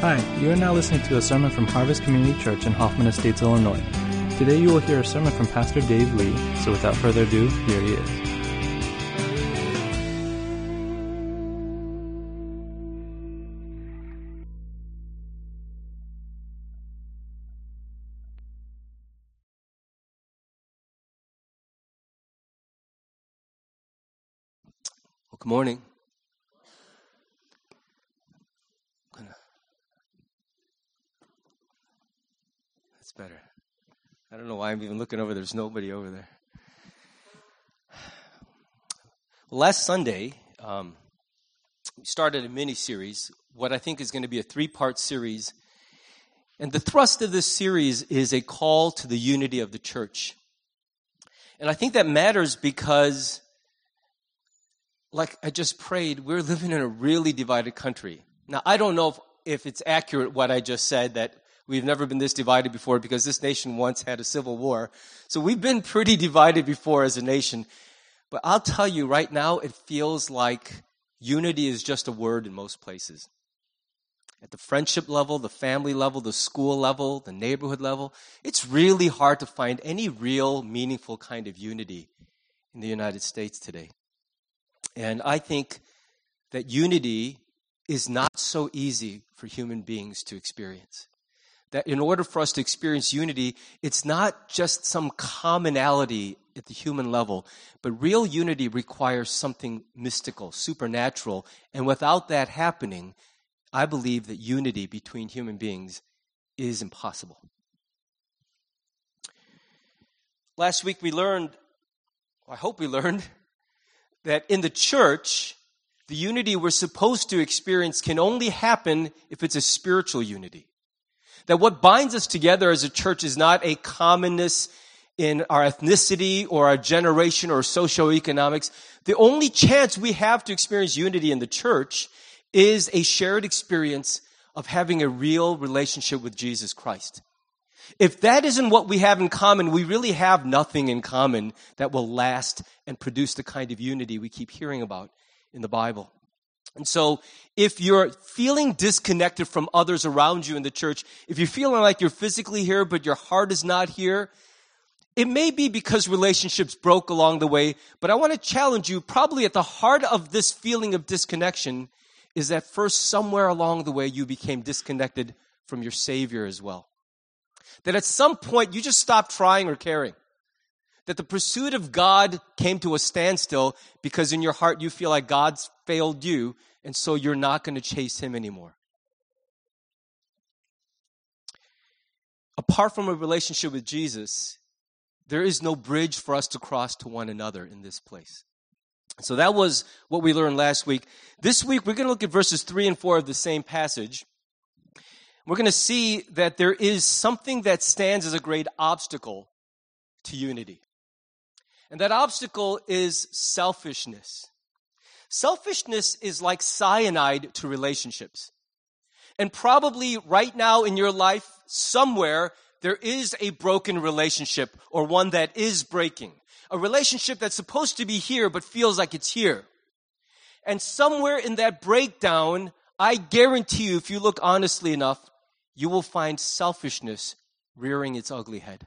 Hi, you are now listening to a sermon from Harvest Community Church in Hoffman Estates, Illinois. Today you will hear a sermon from Pastor Dave Lee, so without further ado, here he is. Well, good morning. That's better. I don't know why I'm even looking over. There's nobody over there. Last Sunday, um, we started a mini series, what I think is going to be a three part series. And the thrust of this series is a call to the unity of the church. And I think that matters because like I just prayed, we're living in a really divided country. Now, I don't know if, if it's accurate what I just said that we've never been this divided before because this nation once had a civil war. So we've been pretty divided before as a nation. But I'll tell you right now, it feels like unity is just a word in most places. At the friendship level, the family level, the school level, the neighborhood level, it's really hard to find any real meaningful kind of unity in the United States today. And I think that unity is not so easy for human beings to experience. That in order for us to experience unity, it's not just some commonality at the human level, but real unity requires something mystical, supernatural. And without that happening, I believe that unity between human beings is impossible. Last week we learned, I hope we learned, that in the church, the unity we're supposed to experience can only happen if it's a spiritual unity. That what binds us together as a church is not a commonness in our ethnicity or our generation or socioeconomics. The only chance we have to experience unity in the church is a shared experience of having a real relationship with Jesus Christ. If that isn't what we have in common, we really have nothing in common that will last and produce the kind of unity we keep hearing about in the Bible. And so, if you're feeling disconnected from others around you in the church, if you're feeling like you're physically here, but your heart is not here, it may be because relationships broke along the way, but I want to challenge you probably at the heart of this feeling of disconnection is that first, somewhere along the way, you became disconnected from your Savior as well. That at some point you just stopped trying or caring. That the pursuit of God came to a standstill because in your heart you feel like God's failed you, and so you're not going to chase Him anymore. Apart from a relationship with Jesus, there is no bridge for us to cross to one another in this place. So that was what we learned last week. This week, we're going to look at verses 3 and 4 of the same passage we're going to see that there is something that stands as a great obstacle to unity. And that obstacle is selfishness. Selfishness is like cyanide to relationships. And probably right now in your life, somewhere, there is a broken relationship or one that is breaking. A relationship that's supposed to be here but feels like it's here. And somewhere in that breakdown, I guarantee you, if you look honestly enough, you will find selfishness rearing its ugly head.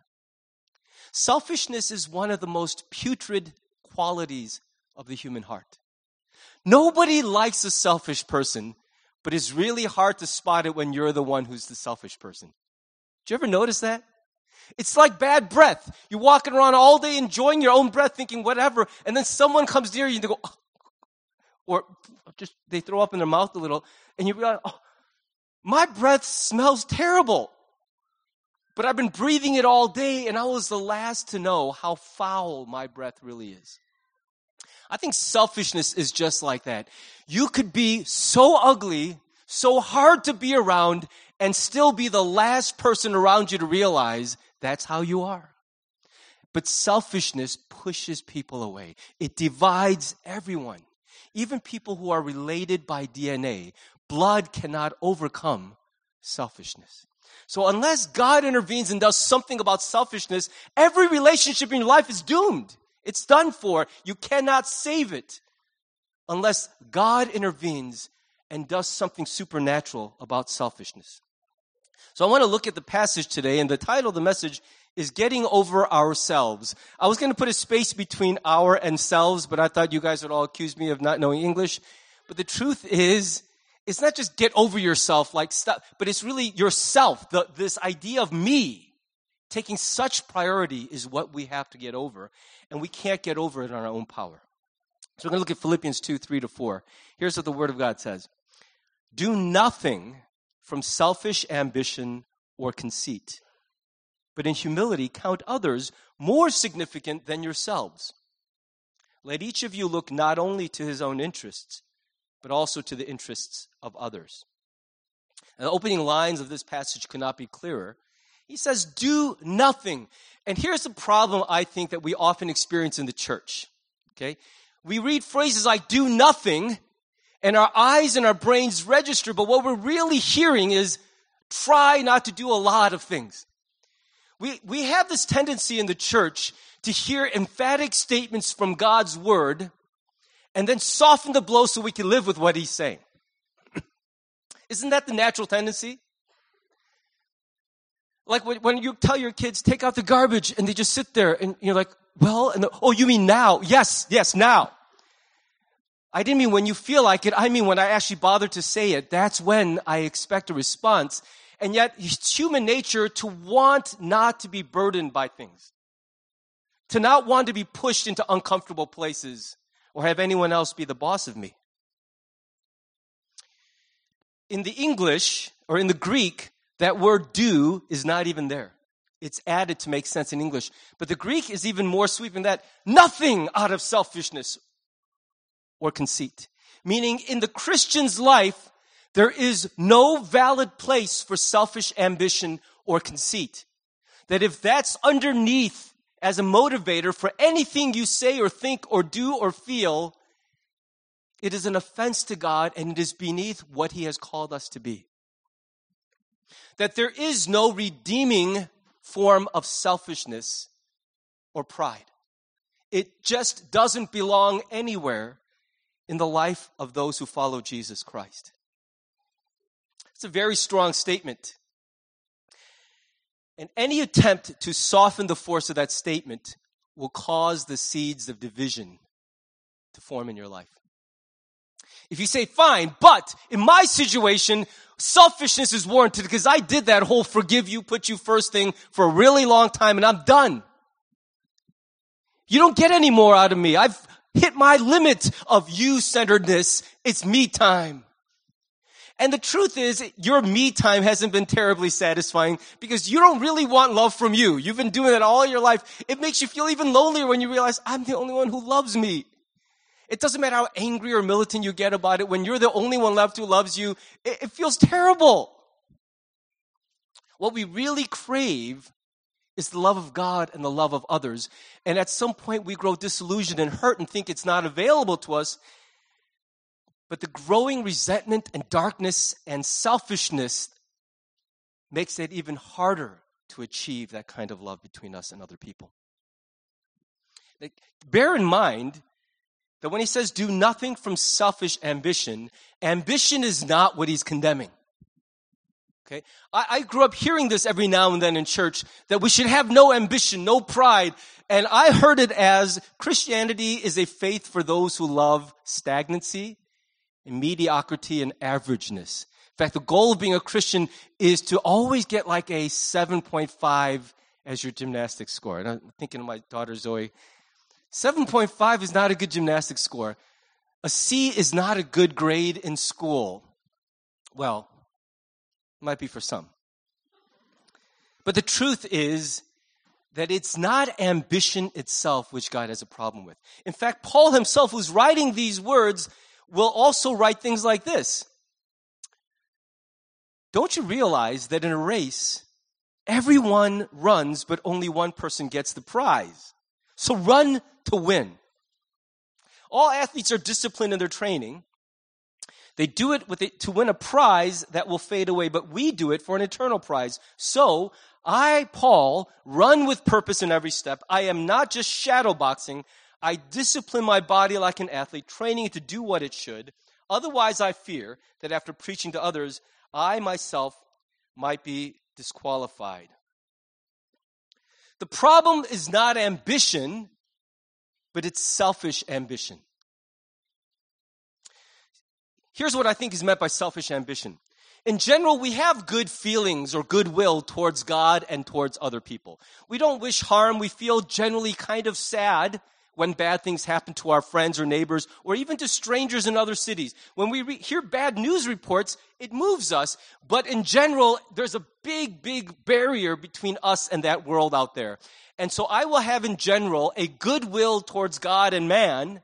Selfishness is one of the most putrid qualities of the human heart. Nobody likes a selfish person, but it's really hard to spot it when you're the one who's the selfish person. Did you ever notice that? It's like bad breath. You're walking around all day enjoying your own breath, thinking whatever, and then someone comes near you and they go, oh, or just they throw up in their mouth a little, and you realize, oh, my breath smells terrible. But I've been breathing it all day, and I was the last to know how foul my breath really is. I think selfishness is just like that. You could be so ugly, so hard to be around, and still be the last person around you to realize that's how you are. But selfishness pushes people away. It divides everyone. Even people who are related by DNA blood cannot overcome selfishness. So unless God intervenes and does something about selfishness, every relationship in your life is doomed. It's done for. You cannot save it unless God intervenes and does something supernatural about selfishness. So I want to look at the passage today, and the title of the message is Getting Over Ourselves. I was going to put a space between our and selves, but I thought you guys would all accuse me of not knowing English. But the truth is, it's not just get over yourself like stuff, but it's really yourself. The, this idea of me taking such priority is what we have to get over, and we can't get over it on our own power. So we're going to look at Philippians 2 3 to 4. Here's what the Word of God says Do nothing from selfish ambition or conceit, but in humility count others more significant than yourselves. Let each of you look not only to his own interests, but also to the interests of others. And the opening lines of this passage cannot be clearer. He says, Do nothing. And here's the problem I think that we often experience in the church. Okay? We read phrases like do nothing, and our eyes and our brains register, but what we're really hearing is try not to do a lot of things. We, we have this tendency in the church to hear emphatic statements from God's word and then soften the blow so we can live with what he's saying. Isn't that the natural tendency? Like when you tell your kids, take out the garbage, and they just sit there, and you're like, well, and the, oh, you mean now? Yes, yes, now. I didn't mean when you feel like it. I mean when I actually bother to say it. That's when I expect a response. And yet, it's human nature to want not to be burdened by things, to not want to be pushed into uncomfortable places or have anyone else be the boss of me. In the English or in the Greek, that word do is not even there. It's added to make sense in English. But the Greek is even more sweeping that nothing out of selfishness or conceit. Meaning, in the Christian's life, there is no valid place for selfish ambition or conceit. That if that's underneath as a motivator for anything you say or think or do or feel, it is an offense to God and it is beneath what He has called us to be. That there is no redeeming form of selfishness or pride. It just doesn't belong anywhere in the life of those who follow Jesus Christ. It's a very strong statement. And any attempt to soften the force of that statement will cause the seeds of division to form in your life. If you say, fine, but in my situation, selfishness is warranted because I did that whole forgive you, put you first thing for a really long time and I'm done. You don't get any more out of me. I've hit my limit of you centeredness. It's me time. And the truth is, your me time hasn't been terribly satisfying because you don't really want love from you. You've been doing it all your life. It makes you feel even lonelier when you realize, I'm the only one who loves me. It doesn't matter how angry or militant you get about it. When you're the only one left who loves you, it, it feels terrible. What we really crave is the love of God and the love of others. And at some point, we grow disillusioned and hurt and think it's not available to us. But the growing resentment and darkness and selfishness makes it even harder to achieve that kind of love between us and other people. Like, bear in mind that when he says do nothing from selfish ambition, ambition is not what he's condemning. Okay? I, I, grew up hearing this every now and then in church that we should have no ambition, no pride. And I heard it as Christianity is a faith for those who love stagnancy and mediocrity and averageness. In fact, the goal of being a Christian is to always get like a 7.5 as your gymnastics score. And I'm thinking of my daughter Zoe. 7.5 is not a good gymnastics score. A C is not a good grade in school. Well, might be for some. But the truth is that it's not ambition itself which God has a problem with. In fact, Paul himself, who's writing these words, will also write things like this. Don't you realize that in a race, everyone runs, but only one person gets the prize? So run to win. All athletes are disciplined in their training. They do it, it to win a prize that will fade away, but we do it for an eternal prize. So I, Paul, run with purpose in every step. I am not just shadowboxing. I discipline my body like an athlete, training it to do what it should. Otherwise, I fear that after preaching to others, I myself might be disqualified. The problem is not ambition, but it's selfish ambition. Here's what I think is meant by selfish ambition. In general, we have good feelings or goodwill towards God and towards other people. We don't wish harm. We feel generally kind of sad when bad things happen to our friends or neighbors or even to strangers in other cities. When we re- hear bad news reports, it moves us. But in general, there's a big, big barrier between us and that world out there. And so I will have in general a goodwill towards God and man.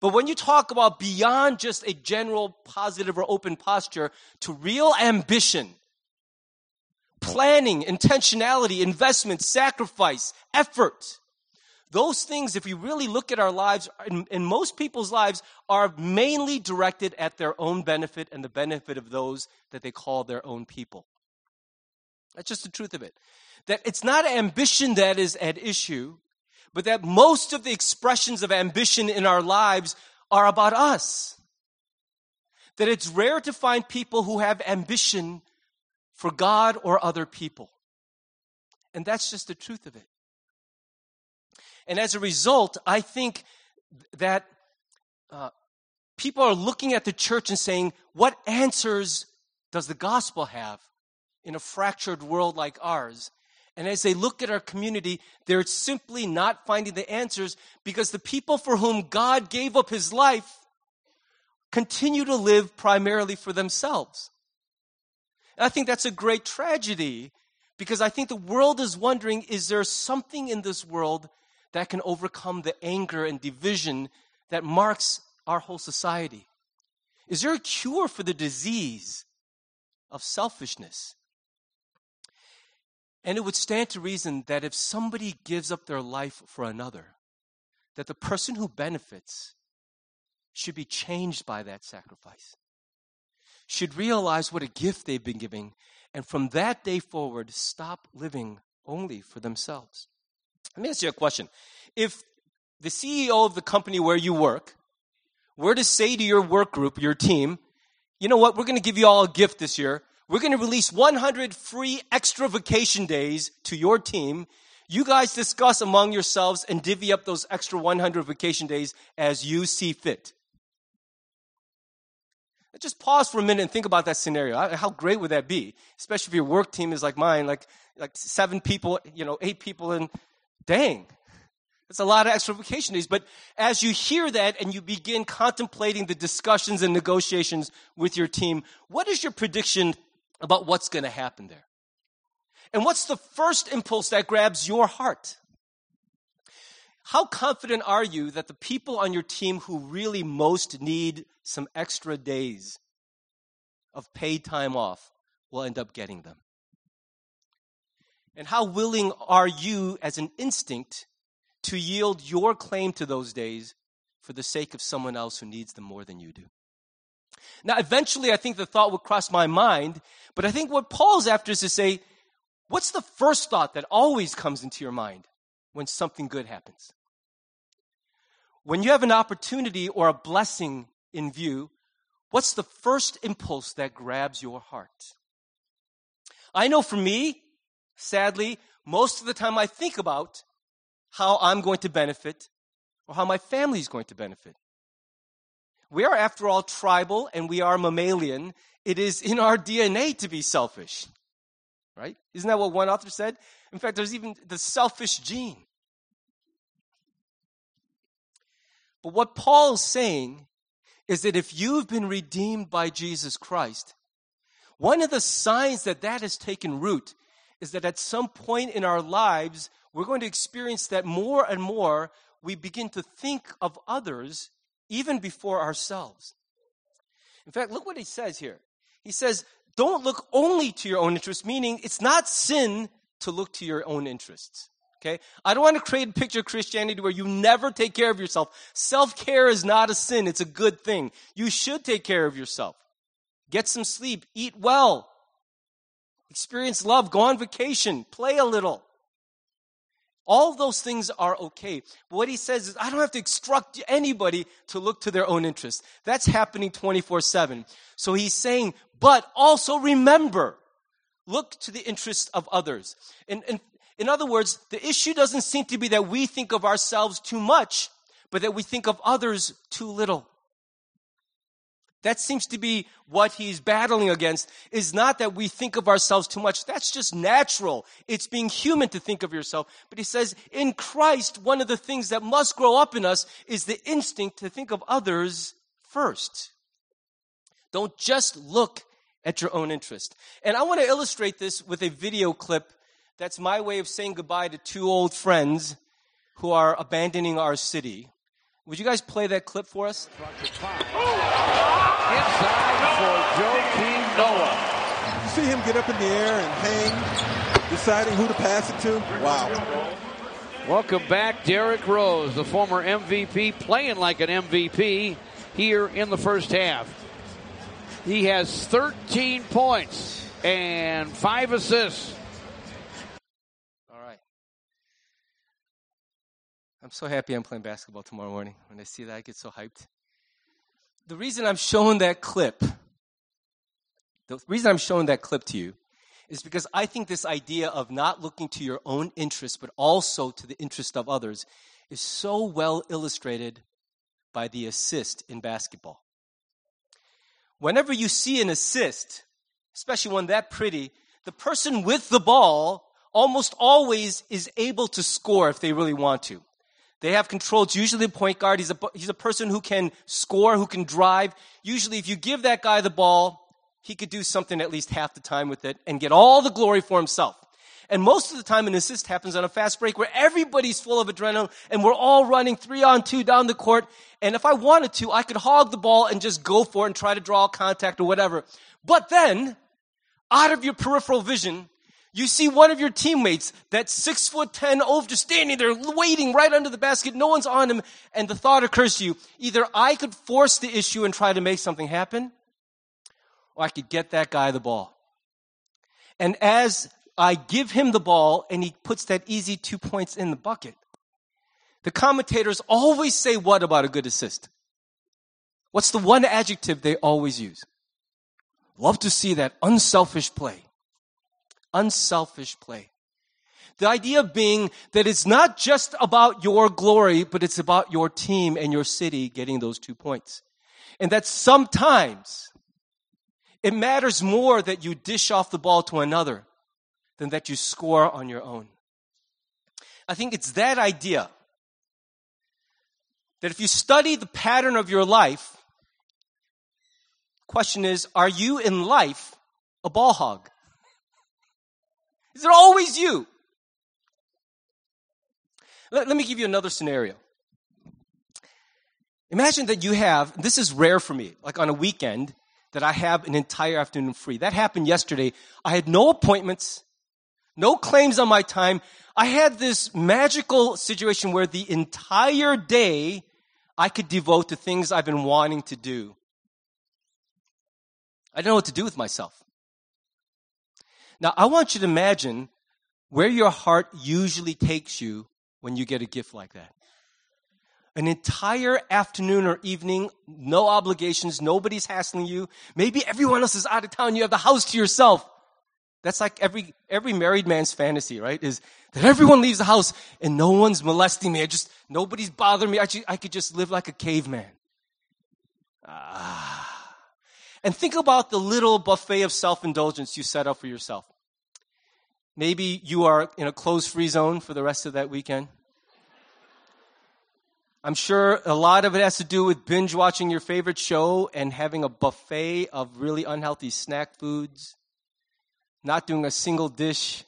But when you talk about beyond just a general positive or open posture to real ambition, planning, intentionality, investment, sacrifice, effort, those things, if we really look at our lives, in, in, most people's lives, are mainly directed at their own benefit and the benefit of those that they call their own people. That's just the truth of it. That it's not ambition that is at issue, but that most of the expressions of ambition in our lives are about us. That it's rare to find people who have ambition for God or other people. And that's just the truth of it. And as a result, I think that uh, people are looking at the church and saying, what answers does the gospel have in a fractured world like ours? And as they look at our community, they're simply not finding the answers because the people for whom God gave up his life continue to live primarily for themselves. And I think that's a great tragedy because I think the world is wondering is there something in this world that can overcome the anger and division that marks our whole society? Is there a cure for the disease of selfishness? And it would stand to reason that if somebody gives up their life for another, that the person who benefits should be changed by that sacrifice, should realize what a gift they've been giving, and from that day forward, stop living only for themselves. Let me ask you a question. If the CEO of the company where you work were to say to your work group, your team, you know what, we're going to give you all a gift this year. We're going to release 100 free extra vacation days to your team. You guys discuss among yourselves and divvy up those extra 100 vacation days as you see fit. Just pause for a minute and think about that scenario. How great would that be? Especially if your work team is like mine, like like seven people, you know, eight people, and Dang. That's a lot of extra vacation days. But as you hear that and you begin contemplating the discussions and negotiations with your team, what is your prediction about what's going to happen there? And what's the first impulse that grabs your heart? How confident are you that the people on your team who really most need some extra days of paid time off will end up getting them? And how willing are you as an instinct to yield your claim to those days for the sake of someone else who needs them more than you do? Now, eventually, I think the thought would cross my mind, but I think what Paul's after is to say, what's the first thought that always comes into your mind when something good happens? When you have an opportunity or a blessing in view, what's the first impulse that grabs your heart? I know for me, sadly, most of the time I think about how I'm going to benefit or how my family is going to benefit. We are, after all, tribal and we are mammalian. It is in our DNA to be selfish. Right? Isn't that what one author said? In fact, there's even the selfish gene. But what Paul's saying is that if you've been redeemed by Jesus Christ, one of the signs that that has taken root is that at some point in our lives, we're going to experience that more and more we begin to think of others even before ourselves. In fact, look what he says here. He says, don't look only to your own interests, meaning it's not sin to look to your own interests. Okay? I don't want to create a picture of Christianity where you never take care of yourself. Self care is not a sin, it's a good thing. You should take care of yourself. Get some sleep, eat well, Experience love, go on vacation, play a little. All those things are okay. But what he says is, I don't have to instruct anybody to look to their own interest. That's happening 24 7. So he's saying, but also remember, look to the interest of others. And, and in other words, the issue doesn't seem to be that we think of ourselves too much, but that we think of others too little. That seems to be what he's battling against is not that we think of ourselves too much. That's just natural. It's being human to think of yourself. But he says in Christ, one of the things that must grow up in us is the instinct to think of others first. Don't just look at your own interest. And I want to illustrate this with a video clip that's my way of saying goodbye to two old friends who are abandoning our city. Would you guys play that clip for us? Oh, Inside for Joakim Noah. You see him get up in the air and hang, deciding who to pass it to? Wow. Welcome back, Derrick Rose, the former MVP, playing like an MVP here in the first half. He has 13 points and five assists. All right. I'm so happy I'm playing basketball tomorrow morning. When I see that, I get so hyped the reason I'm showing that clip, the reason I'm showing that clip to you is because I think this idea of not looking to your own interest, but also to the interest of others, is so well illustrated by the assist in basketball. Whenever you see an assist, especially one that pretty, the person with the ball almost always is able to score if they really want to. They have control. It's usually the point guard. He's a, he's a person who can score, who can drive. Usually, if you give that guy the ball, he could do something at least half the time with it and get all the glory for himself. And most of the time, an assist happens on a fast break where everybody's full of adrenaline and we're all running three on two down the court. And if I wanted to, I could hog the ball and just go for it and try to draw contact or whatever. But then, out of your peripheral vision, you see one of your teammates that's six foot ten over just standing there waiting right under the basket. No one's on him. And the thought occurs to you, either I could force the issue and try to make something happen, or I could get that guy the ball. And as I give him the ball and he puts that easy two points in the bucket, the commentators always say what about a good assist? What's the one adjective they always use? Love to see that unselfish play unselfish play. The idea being that it's not just about your glory, but it's about your team and your city getting those two points. And that sometimes it matters more that you dish off the ball to another than that you score on your own. I think it's that idea that if you study the pattern of your life, question is, are you in life a ball hog? Is it always you? Let, let me give you another scenario. Imagine that you have, this is rare for me, like on a weekend, that I have an entire afternoon free. That happened yesterday. I had no appointments, no claims on my time. I had this magical situation where the entire day I could devote to things I've been wanting to do. I didn't know what to do with myself. Now, I want you to imagine where your heart usually takes you when you get a gift like that. An entire afternoon or evening, no obligations, nobody's hassling you. Maybe everyone else is out of town, you have the house to yourself. That's like every, every married man's fantasy, right? Is that everyone leaves the house and no one's molesting me. I just, nobody's bothering me. I, just, I could just live like a caveman. Ah. And think about the little buffet of self indulgence you set up for yourself. Maybe you are in a clothes free zone for the rest of that weekend. I'm sure a lot of it has to do with binge watching your favorite show and having a buffet of really unhealthy snack foods, not doing a single dish,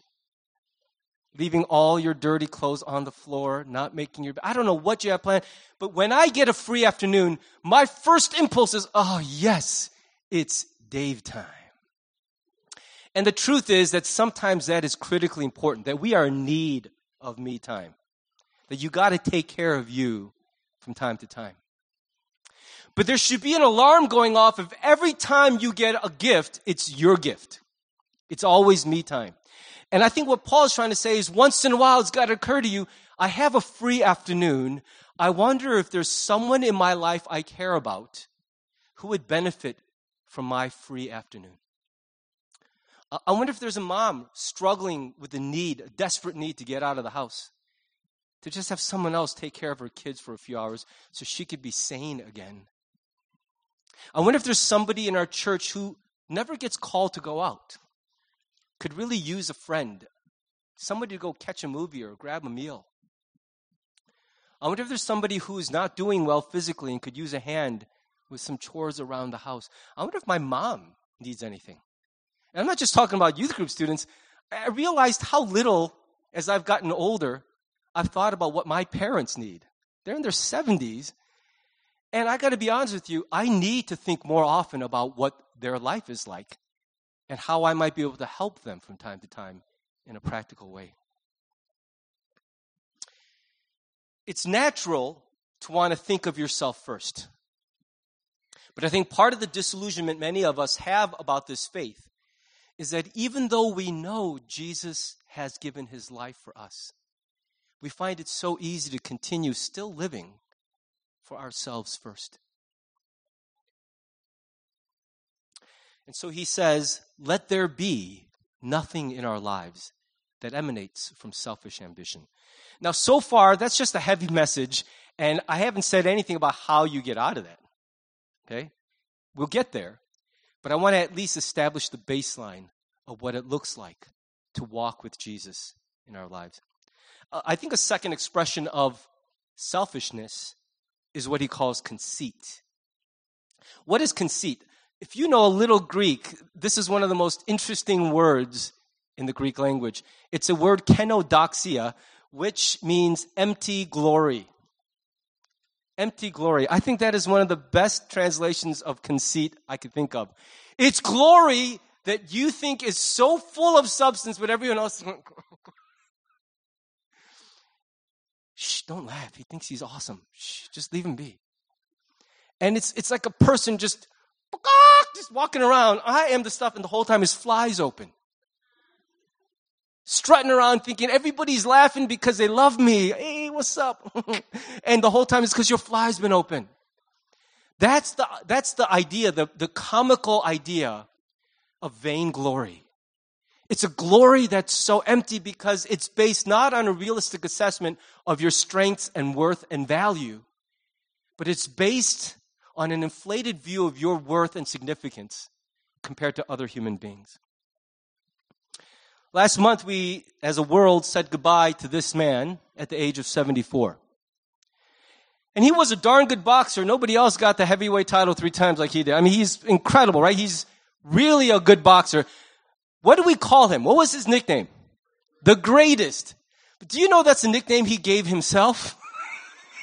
leaving all your dirty clothes on the floor, not making your I don't know what you have planned, but when I get a free afternoon, my first impulse is, "Oh, yes, it's Dave time. And the truth is that sometimes that is critically important, that we are in need of me time, that you got to take care of you from time to time. But there should be an alarm going off if every time you get a gift, it's your gift. It's always me time. And I think what Paul is trying to say is once in a while it's got to occur to you, I have a free afternoon. I wonder if there's someone in my life I care about who would benefit from my free afternoon. I wonder if there's a mom struggling with the need, a desperate need to get out of the house, to just have someone else take care of her kids for a few hours so she could be sane again. I wonder if there's somebody in our church who never gets called to go out, could really use a friend, somebody to go catch a movie or grab a meal. I wonder if there's somebody who's not doing well physically and could use a hand with some chores around the house. I wonder if my mom needs anything. And I'm not just talking about youth group students. I realized how little, as I've gotten older, I've thought about what my parents need. They're in their 70s. And I got to be honest with you, I need to think more often about what their life is like and how I might be able to help them from time to time in a practical way. It's natural to want to think of yourself first. But I think part of the disillusionment many of us have about this faith is that even though we know Jesus has given his life for us, we find it so easy to continue still living for ourselves first. And so he says, Let there be nothing in our lives that emanates from selfish ambition. Now, so far, that's just a heavy message, and I haven't said anything about how you get out of that. Okay? We'll get there, but I want to at least establish the baseline of what it looks like to walk with Jesus in our lives. Uh, I think a second expression of selfishness is what he calls conceit. What is conceit? If you know a little Greek, this is one of the most interesting words in the Greek language. It's a word kenodoxia, which means empty glory. Empty glory. I think that is one of the best translations of conceit I could think of. It's glory that you think is so full of substance, but everyone else. Shh, don't laugh. He thinks he's awesome. Shh, just leave him be. And it's, it's like a person just, just walking around. I am the stuff, and the whole time his fly's open. Strutting around thinking everybody's laughing because they love me. Hey, what's up? and the whole time it's because your fly's been open. That's the, that's the idea, the, the comical idea of vainglory. It's a glory that's so empty because it's based not on a realistic assessment of your strengths and worth and value, but it's based on an inflated view of your worth and significance compared to other human beings. Last month, we, as a world, said goodbye to this man at the age of 74. And he was a darn good boxer. Nobody else got the heavyweight title three times like he did. I mean, he's incredible, right? He's really a good boxer. What do we call him? What was his nickname? The greatest. But do you know that's a nickname he gave himself?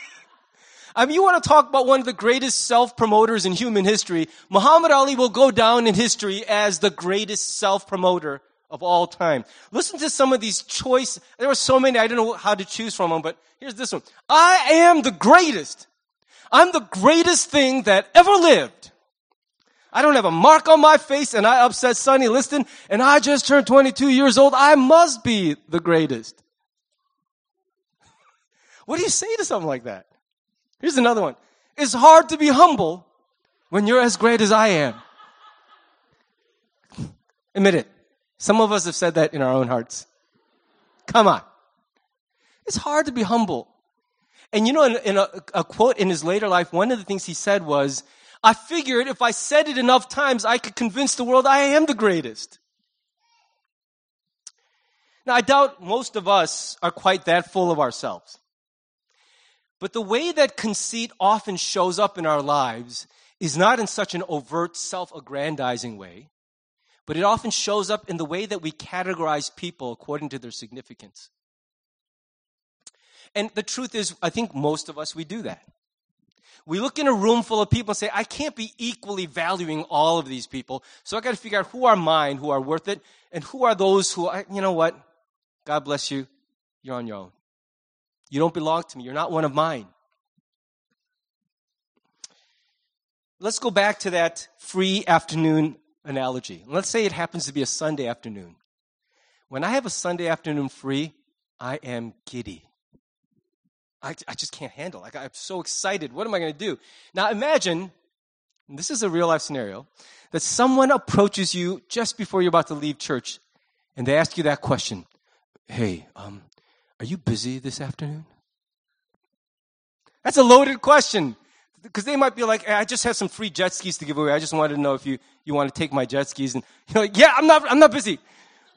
I mean, you want to talk about one of the greatest self-promoters in human history. Muhammad Ali will go down in history as the greatest self-promoter of all time. Listen to some of these choice. There were so many, I don't know how to choose from them, but here's this one. I am the greatest. I'm the greatest thing that ever lived. I don't have a mark on my face and I upset Sonny Liston and I just turned 22 years old. I must be the greatest. what do you say to something like that? Here's another one. It's hard to be humble when you're as great as I am. Admit it. Some of us have said that in our own hearts. Come on. It's hard to be humble. And you know, in, in a, a quote in his later life, one of the things he said was, I figured if I said it enough times, I could convince the world I am the greatest. Now, I doubt most of us are quite that full of ourselves. But the way that conceit often shows up in our lives is not in such an overt, self aggrandizing way, but it often shows up in the way that we categorize people according to their significance. And the truth is, I think most of us, we do that. We look in a room full of people and say, I can't be equally valuing all of these people. So I got to figure out who are mine, who are worth it, and who are those who, are, you know what? God bless you. You're on your own. You don't belong to me. You're not one of mine. Let's go back to that free afternoon analogy. Let's say it happens to be a Sunday afternoon. When I have a Sunday afternoon free, I am giddy. I, I just can't handle. Like I'm so excited. What am I going to do? Now imagine, this is a real life scenario, that someone approaches you just before you're about to leave church, and they ask you that question: "Hey, um, are you busy this afternoon?" That's a loaded question because they might be like, hey, "I just have some free jet skis to give away. I just wanted to know if you you want to take my jet skis." And you're like, "Yeah, I'm not. I'm not busy."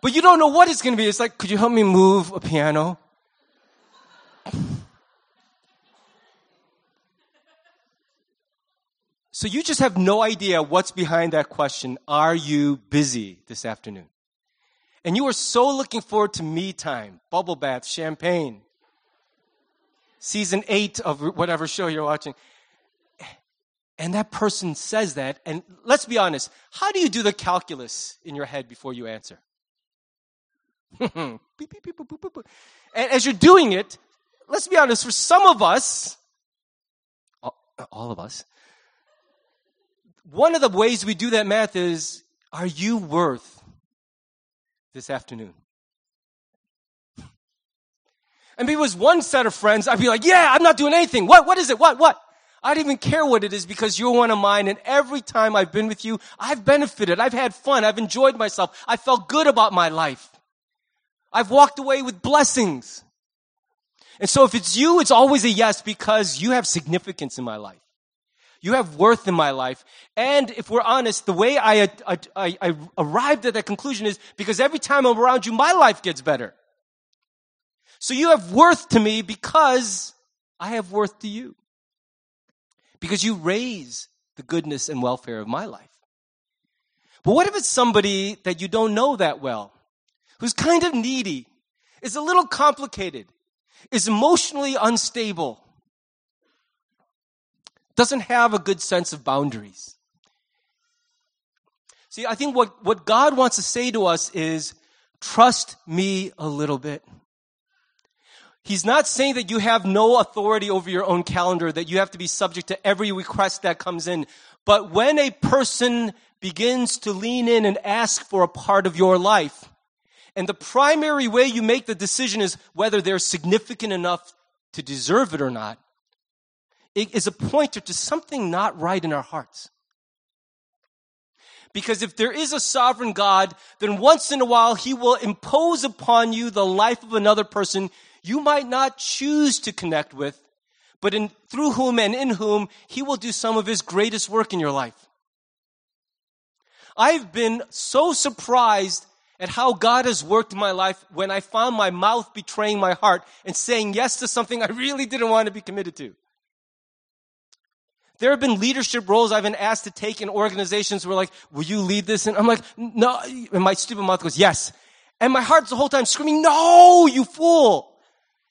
But you don't know what it's going to be. It's like, could you help me move a piano? So you just have no idea what's behind that question. Are you busy this afternoon? And you are so looking forward to me time, bubble bath, champagne, season eight of whatever show you're watching. And that person says that. And let's be honest, how do you do the calculus in your head before you answer? and as you're doing it, let's be honest, for some of us, all of us, one of the ways we do that math is are you worth this afternoon? And if it was one set of friends, I'd be like, yeah, I'm not doing anything. What, what is it? What, what? I don't even care what it is because you're one of mine. And every time I've been with you, I've benefited. I've had fun. I've enjoyed myself. I felt good about my life. I've walked away with blessings. And so if it's you, it's always a yes because you have significance in my life. You have worth in my life. And if we're honest, the way I, I, I, I arrived at that conclusion is because every time I'm around you, my life gets better. So you have worth to me because I have worth to you. Because you raise the goodness and welfare of my life. But what if it's somebody that you don't know that well, who's kind of needy, is a little complicated, is emotionally unstable, doesn't have a good sense of boundaries. See, I think what, what God wants to say to us is, trust me a little bit. He's not saying that you have no authority over your own calendar, that you have to be subject to every request that comes in. But when a person begins to lean in and ask for a part of your life, and the primary way you make the decision is whether they're significant enough to deserve it or not, it is a pointer to something not right in our hearts. Because if there is a sovereign God, then once in a while he will impose upon you the life of another person you might not choose to connect with, but in, through whom and in whom he will do some of his greatest work in your life. I've been so surprised at how God has worked in my life when I found my mouth betraying my heart and saying yes to something I really didn't want to be committed to. There have been leadership roles I've been asked to take in organizations where like, will you lead this? And I'm like, no. And my stupid mouth goes, yes. And my heart's the whole time screaming, no, you fool.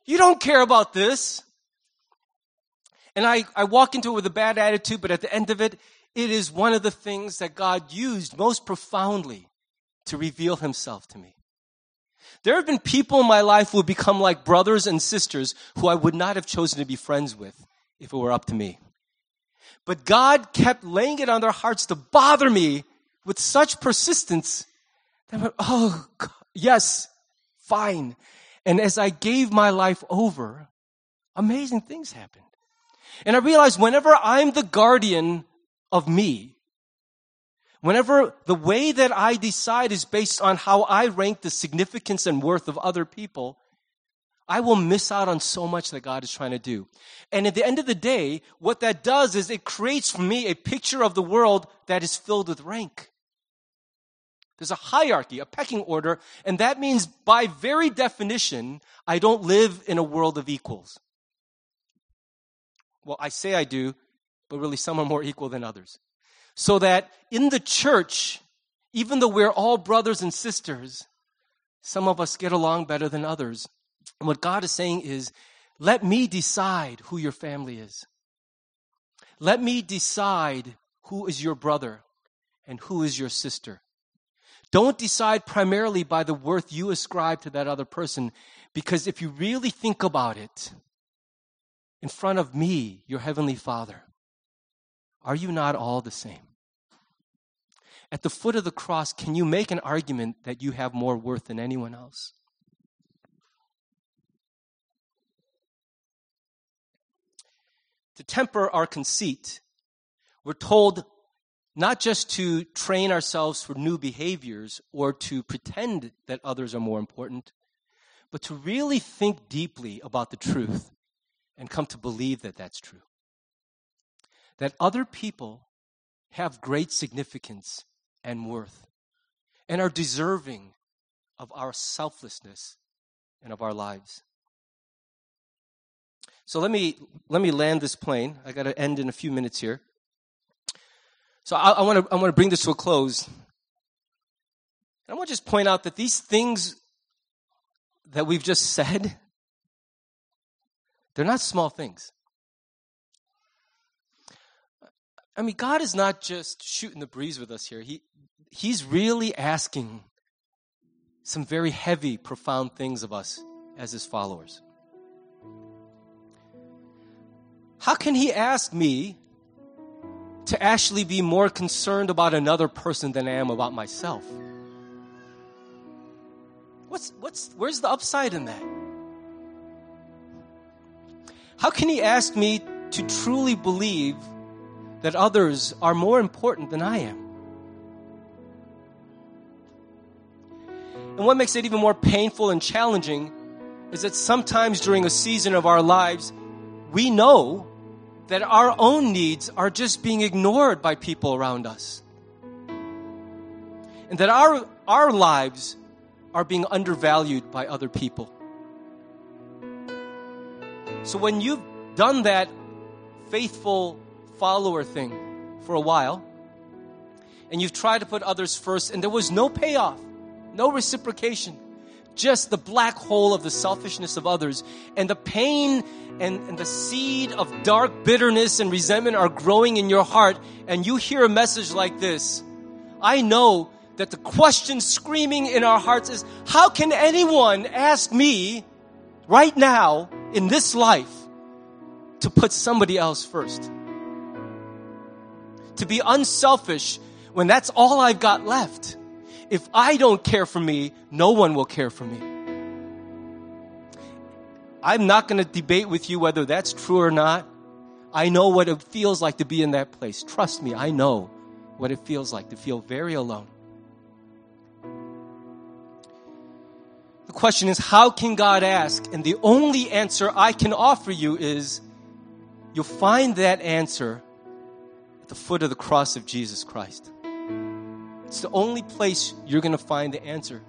You don't care about this. And I, I walk into it with a bad attitude, but at the end of it, it is one of the things that God used most profoundly to reveal himself to me. There have been people in my life who have become like brothers and sisters who I would not have chosen to be friends with if it were up to me. But God kept laying it on their hearts to bother me with such persistence that I went, oh, yes, fine. And as I gave my life over, amazing things happened. And I realized whenever I'm the guardian of me, whenever the way that I decide is based on how I rank the significance and worth of other people, I will miss out on so much that God is trying to do. And at the end of the day, what that does is it creates for me a picture of the world that is filled with rank. There's a hierarchy, a pecking order, and that means by very definition, I don't live in a world of equals. Well, I say I do, but really some are more equal than others. So that in the church, even though we're all brothers and sisters, some of us get along better than others. And what God is saying is, let me decide who your family is. Let me decide who is your brother and who is your sister. Don't decide primarily by the worth you ascribe to that other person, because if you really think about it, in front of me, your heavenly Father, are you not all the same? At the foot of the cross, can you make an argument that you have more worth than anyone else? To temper our conceit, we're told not just to train ourselves for new behaviors or to pretend that others are more important, but to really think deeply about the truth and come to believe that that's true. That other people have great significance and worth and are deserving of our selflessness and of our lives. So let me let me land this plane. I got to end in a few minutes here. So I want to I want to bring this to a close. I want to just point out that these things that we've just said, they're not small things. I mean, God is not just shooting the breeze with us here. He, he's really asking some very heavy, profound things of us as his followers. How can he ask me to actually be more concerned about another person than I am about myself? What's, what's, where's the upside in that? How can he ask me to truly believe that others are more important than I am? And what makes it even more painful and challenging is that sometimes during a season of our lives, we know that our own needs are just being ignored by people around us. And that our, our lives are being undervalued by other people. So when you've done that faithful follower thing for a while, and you've tried to put others first, and there was no payoff, no reciprocation, just the black hole of the selfishness of others, and the pain and, and the seed of dark bitterness and resentment are growing in your heart, and you hear a message like this, I know that the question screaming in our hearts is, how can anyone ask me right now in this life to put somebody else first? To be unselfish when that's all I've got left. If I don't care for me, no one will care for me. I'm not going to debate with you whether that's true or not. I know what it feels like to be in that place. Trust me, I know what it feels like to feel very alone. The question is, how can God ask? And the only answer I can offer you is you'll find that answer at the foot of the cross of Jesus Christ. It's the only place you're going to find the answer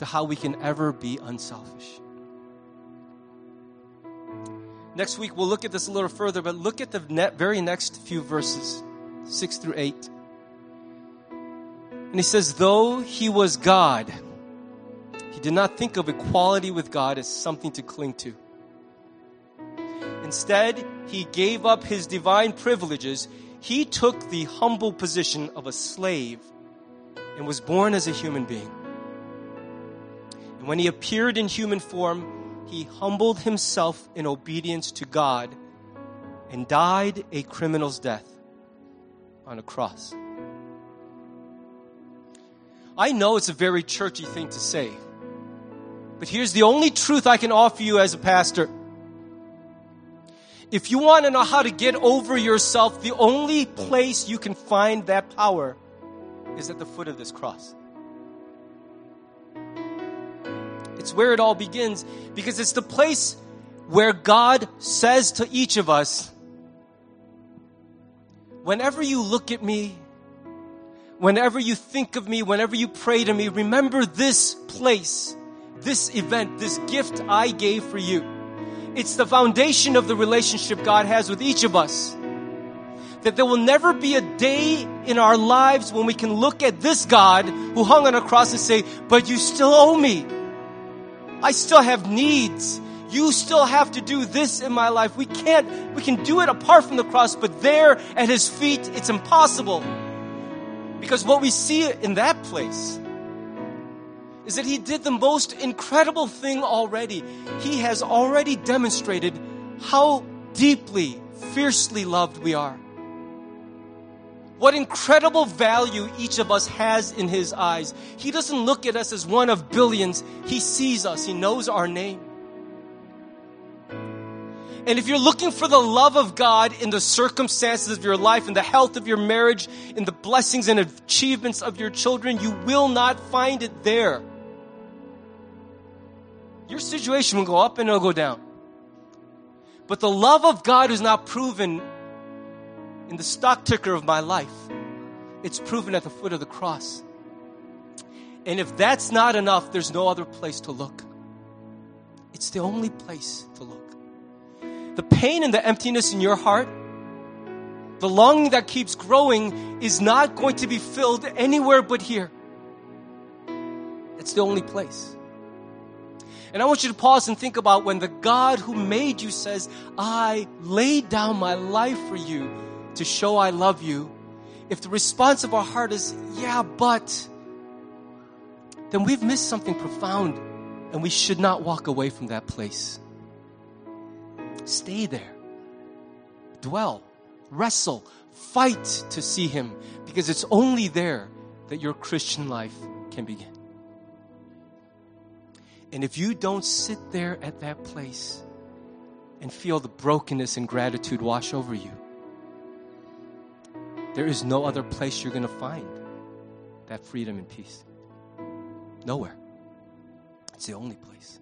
to how we can ever be unselfish. Next week, we'll look at this a little further, but look at the very next few verses, 6 through 8. And he says, Though he was God, he did not think of equality with God as something to cling to. Instead, he gave up his divine privileges. He took the humble position of a slave and was born as a human being. And when he appeared in human form, he humbled himself in obedience to God and died a criminal's death on a cross. I know it's a very churchy thing to say. But here's the only truth I can offer you as a pastor. If you want to know how to get over yourself, the only place you can find that power is at the foot of this cross. It's where it all begins because it's the place where God says to each of us, whenever you look at me, whenever you think of me, whenever you pray to me, remember this place this event, this gift I gave for you. It's the foundation of the relationship God has with each of us. That there will never be a day in our lives when we can look at this God who hung on a cross and say, but you still owe me. I still have needs. You still have to do this in my life. We can't, we can do it apart from the cross, but there at his feet, it's impossible. Because what we see in that place is that he did the most incredible thing already. He has already demonstrated how deeply, fiercely loved we are. What incredible value each of us has in His eyes. He doesn't look at us as one of billions. He sees us. He knows our name. And if you're looking for the love of God in the circumstances of your life, in the health of your marriage, in the blessings and achievements of your children, you will not find it there. Your situation will go up and it'll go down. But the love of God is not proven in the stock ticker of my life. It's proven at the foot of the cross. And if that's not enough, there's no other place to look. It's the only place to look. The pain and the emptiness in your heart, the longing that keeps growing, is not going to be filled anywhere but here. It's the only place. And I want you to pause and think about when the God who made you says, I laid down my life for you to show I love you, if the response of our heart is, yeah, but, then we've missed something profound and we should not walk away from that place. Stay there. Dwell. Wrestle. Fight to see Him because it's only there that your Christian life can begin. And if you don't sit there at that place and feel the brokenness and gratitude wash over you, there is no other place you're going to find that freedom and peace. Nowhere. It's the only place.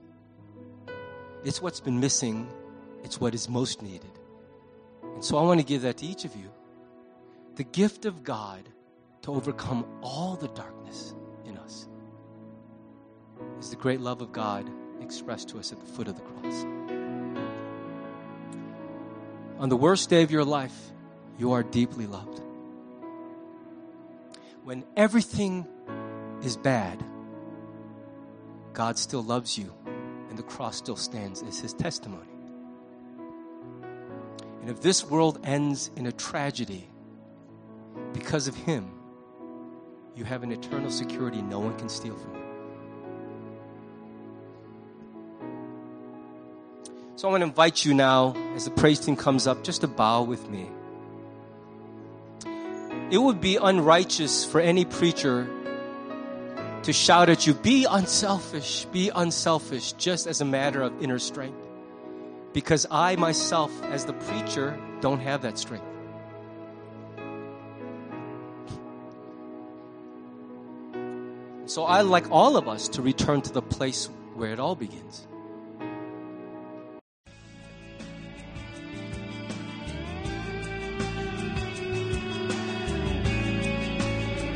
It's what's been missing, it's what is most needed. And so I want to give that to each of you the gift of God to overcome all the darkness in us is the great love of God expressed to us at the foot of the cross. On the worst day of your life, you are deeply loved when everything is bad, God still loves you and the cross still stands as his testimony. And if this world ends in a tragedy because of him, you have an eternal security no one can steal from you. So I want to invite you now, as the praise team comes up, just to bow with me it would be unrighteous for any preacher to shout at you, be unselfish, be unselfish, just as a matter of inner strength. Because I myself, as the preacher, don't have that strength. So I like all of us to return to the place where it all begins.